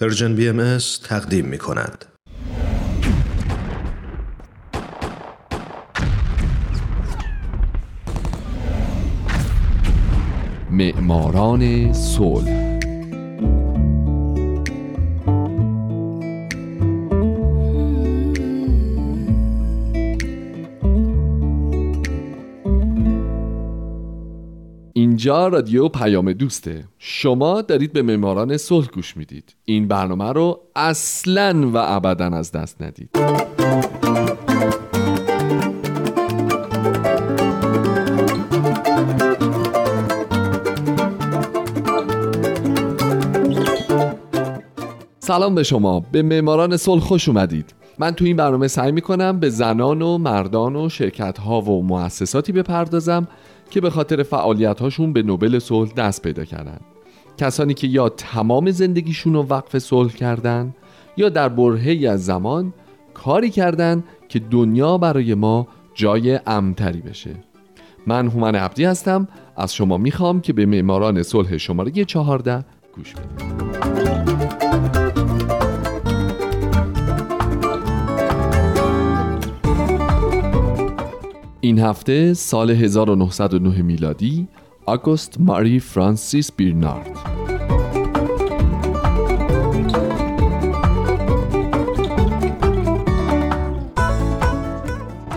پرژن بی ام تقدیم می کند. معماران صلح رادیو پیام دوسته. شما دارید به معماران صلح گوش می‌دید. این برنامه رو اصلا و ابدا از دست ندید. سلام به شما. به معماران صلح خوش اومدید. من تو این برنامه سعی می‌کنم به زنان و مردان و شرکت ها و مؤسساتی بپردازم که به خاطر فعالیت هاشون به نوبل صلح دست پیدا کردن. کسانی که یا تمام زندگیشون رو وقف صلح کردن یا در برهی از زمان کاری کردن که دنیا برای ما جای امتری بشه. من هومن عبدی هستم. از شما می‌خوام که به معماران صلح شماره 14 گوش بدید این هفته سال 1909 میلادی آگوست ماری فرانسیس بیرنارد.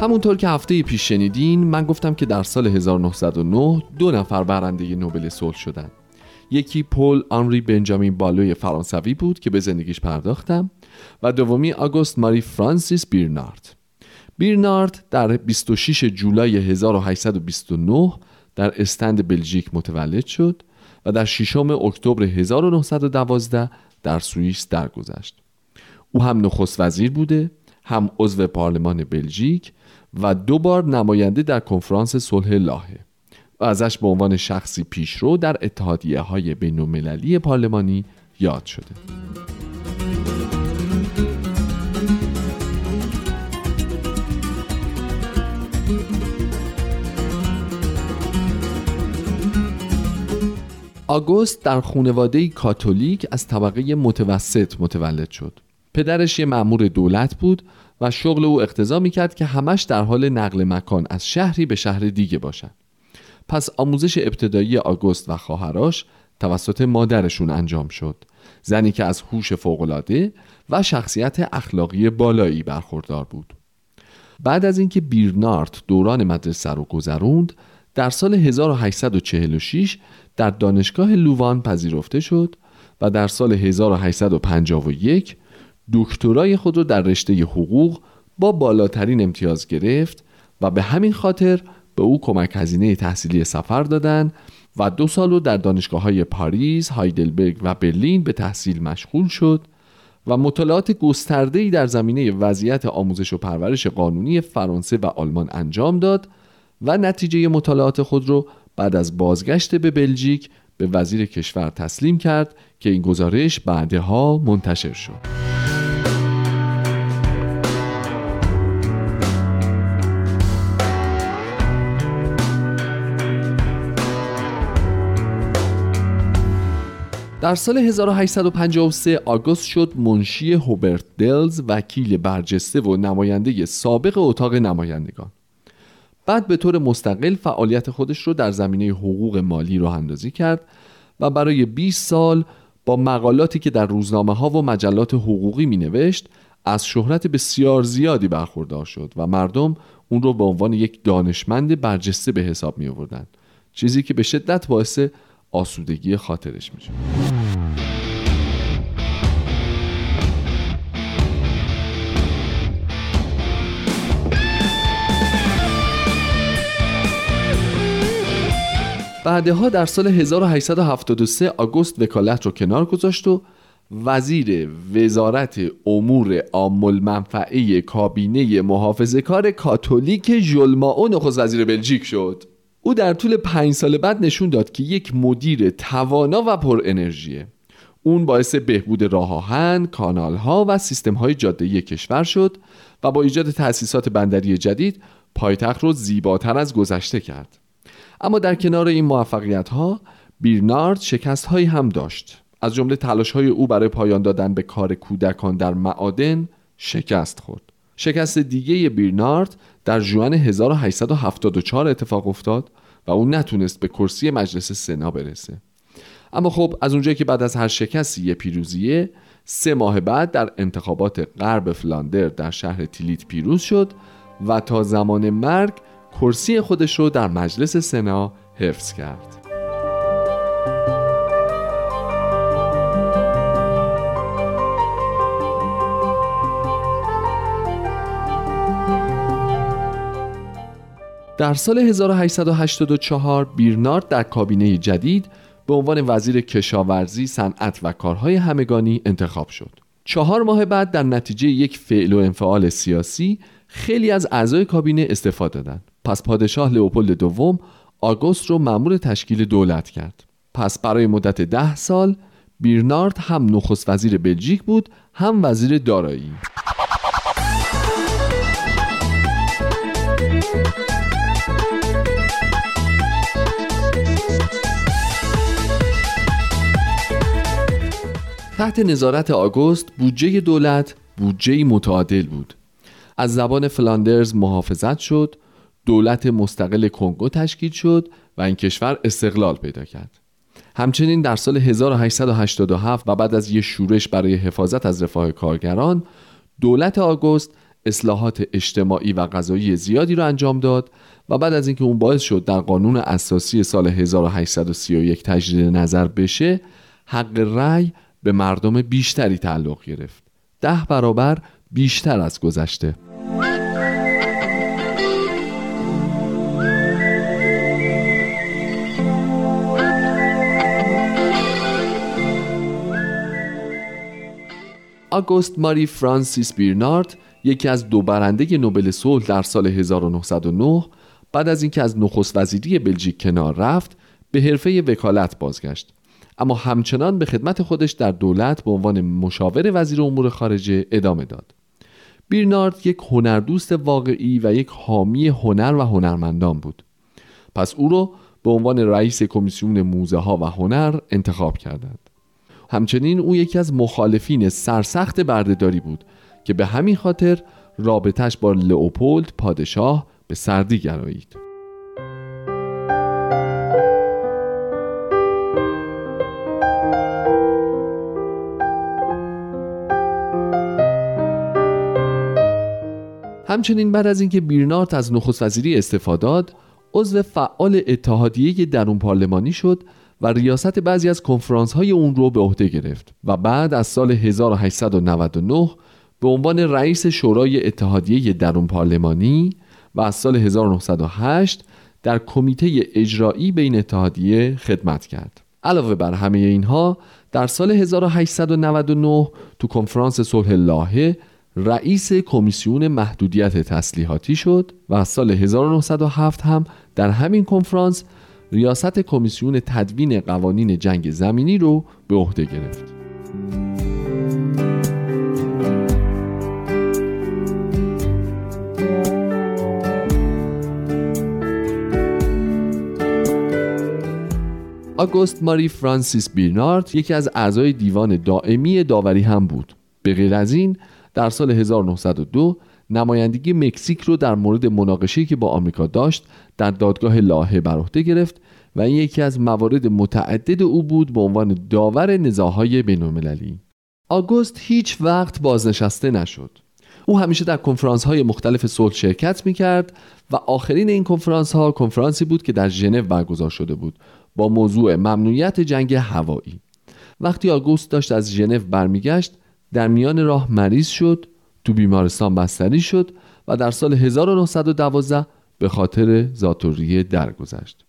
همونطور که هفته پیش شنیدین من گفتم که در سال 1909 دو نفر برنده نوبل صلح شدن. یکی پل آنری بنجامین بالوی فرانسوی بود که به زندگیش پرداختم و دومی آگوست ماری فرانسیس بیرنارد. بیرنارد در 26 جولای 1829 در استند بلژیک متولد شد و در 6 اکتبر 1912 در سوئیس درگذشت. او هم نخست وزیر بوده، هم عضو پارلمان بلژیک و دو بار نماینده در کنفرانس صلح لاهه و ازش به عنوان شخصی پیشرو در اتحادیه های بین پارلمانی یاد شده. آگوست در خانواده کاتولیک از طبقه متوسط متولد شد. پدرش یه مأمور دولت بود و شغل او اقتضا می‌کرد که همش در حال نقل مکان از شهری به شهر دیگه باشد. پس آموزش ابتدایی آگوست و خواهرش توسط مادرشون انجام شد. زنی که از هوش فوقالعاده و شخصیت اخلاقی بالایی برخوردار بود. بعد از اینکه بیرنارد دوران مدرسه رو گذروند در سال 1846 در دانشگاه لووان پذیرفته شد و در سال 1851 دکترای خود را در رشته حقوق با بالاترین امتیاز گرفت و به همین خاطر به او کمک هزینه تحصیلی سفر دادند و دو سال در دانشگاه های پاریس، هایدلبرگ و برلین به تحصیل مشغول شد و مطالعات گسترده‌ای در زمینه وضعیت آموزش و پرورش قانونی فرانسه و آلمان انجام داد و نتیجه مطالعات خود را بعد از بازگشت به بلژیک به وزیر کشور تسلیم کرد که این گزارش بعدها منتشر شد. در سال 1853 آگوست شد منشی هوبرت دلز وکیل برجسته و نماینده سابق اتاق نمایندگان بعد به طور مستقل فعالیت خودش رو در زمینه حقوق مالی راه اندازی کرد و برای 20 سال با مقالاتی که در روزنامه ها و مجلات حقوقی می نوشت از شهرت بسیار زیادی برخوردار شد و مردم اون رو به عنوان یک دانشمند برجسته به حساب می آوردن چیزی که به شدت باعث آسودگی خاطرش می شد. بعدها در سال 1873 آگوست وکالت رو کنار گذاشت و وزیر وزارت امور عام منفعه کابینه محافظه کار کاتولیک ژولمائو نخست وزیر بلژیک شد او در طول پنج سال بعد نشون داد که یک مدیر توانا و پر انرژیه اون باعث بهبود راه آهن، کانال ها و سیستم های جاده کشور شد و با ایجاد تأسیسات بندری جدید پایتخت رو زیباتر از گذشته کرد. اما در کنار این موفقیت ها بیرنارد شکست هایی هم داشت. از جمله تلاش های او برای پایان دادن به کار کودکان در معادن شکست خورد. شکست دیگه بیرنارد در جوان 1874 اتفاق افتاد و او نتونست به کرسی مجلس سنا برسه. اما خب از اونجایی که بعد از هر شکستی یه پیروزیه سه ماه بعد در انتخابات غرب فلاندر در شهر تیلیت پیروز شد و تا زمان مرگ کرسی خودش رو در مجلس سنا حفظ کرد در سال 1884 بیرنارد در کابینه جدید به عنوان وزیر کشاورزی، صنعت و کارهای همگانی انتخاب شد. چهار ماه بعد در نتیجه یک فعل و انفعال سیاسی خیلی از اعضای کابینه استفاده دادند. پس پادشاه لئوپولد دوم آگوست رو مأمور تشکیل دولت کرد. پس برای مدت ده سال بیرنارد هم نخست وزیر بلژیک بود هم وزیر دارایی. تحت نظارت آگوست بودجه دولت بودجه متعادل بود از زبان فلاندرز محافظت شد دولت مستقل کنگو تشکیل شد و این کشور استقلال پیدا کرد. همچنین در سال 1887 و بعد از یک شورش برای حفاظت از رفاه کارگران دولت آگوست اصلاحات اجتماعی و غذایی زیادی را انجام داد و بعد از اینکه اون باعث شد در قانون اساسی سال 1831 تجدید نظر بشه حق رأی به مردم بیشتری تعلق گرفت. ده برابر بیشتر از گذشته. آگوست ماری فرانسیس بیرنارد یکی از دو برنده نوبل صلح در سال 1909 بعد از اینکه از نخست وزیری بلژیک کنار رفت به حرفه وکالت بازگشت. اما همچنان به خدمت خودش در دولت به عنوان مشاور وزیر امور خارجه ادامه داد. بیرنارد یک هنردوست واقعی و یک حامی هنر و هنرمندان بود. پس او را به عنوان رئیس کمیسیون موزه ها و هنر انتخاب کردند. همچنین او یکی از مخالفین سرسخت بردهداری بود که به همین خاطر رابطش با لئوپولد پادشاه به سردی گرایید. همچنین بعد از اینکه بیرنارت از نخست وزیری استفاده داد عضو فعال اتحادیه درون پارلمانی شد و ریاست بعضی از کنفرانس های اون رو به عهده گرفت و بعد از سال 1899 به عنوان رئیس شورای اتحادیه درون پارلمانی و از سال 1908 در کمیته اجرایی بین اتحادیه خدمت کرد. علاوه بر همه اینها در سال 1899 تو کنفرانس صلح لاهه رئیس کمیسیون محدودیت تسلیحاتی شد و از سال 1907 هم در همین کنفرانس ریاست کمیسیون تدوین قوانین جنگ زمینی رو به عهده گرفت. آگوست ماری فرانسیس بیرنارد یکی از اعضای دیوان دائمی داوری هم بود. به غیر از این در سال 1902 نمایندگی مکزیک رو در مورد مناقشه‌ای که با آمریکا داشت در دادگاه لاهه بر عهده گرفت و این یکی از موارد متعدد او بود به عنوان داور نزاهای بین‌المللی. آگوست هیچ وقت بازنشسته نشد. او همیشه در کنفرانس های مختلف صلح شرکت می کرد و آخرین این کنفرانس ها کنفرانسی بود که در ژنو برگزار شده بود با موضوع ممنوعیت جنگ هوایی. وقتی آگوست داشت از ژنو برمیگشت در میان راه مریض شد تو بیمارستان بستری شد و در سال 1912 به خاطر زاتوریه درگذشت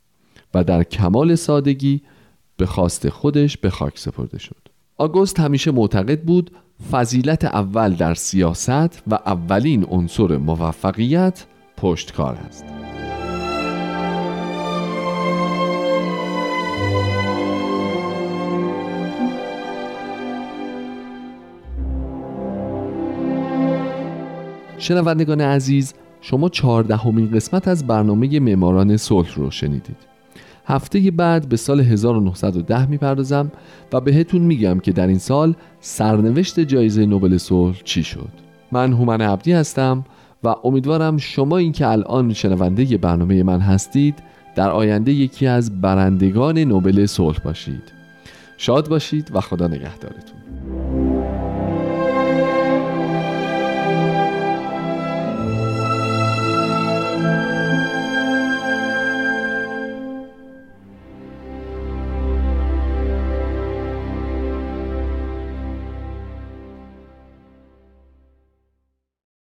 و در کمال سادگی به خواست خودش به خاک سپرده شد. آگوست همیشه معتقد بود فضیلت اول در سیاست و اولین عنصر موفقیت پشتکار است. شنوندگان عزیز شما چهاردهمین قسمت از برنامه معماران صلح رو شنیدید. هفته بعد به سال 1910 می‌پردازم و بهتون میگم که در این سال سرنوشت جایزه نوبل صلح چی شد. من هومن عبدی هستم و امیدوارم شما این که الان شنونده برنامه من هستید در آینده یکی از برندگان نوبل صلح باشید. شاد باشید و خدا نگهدارتون.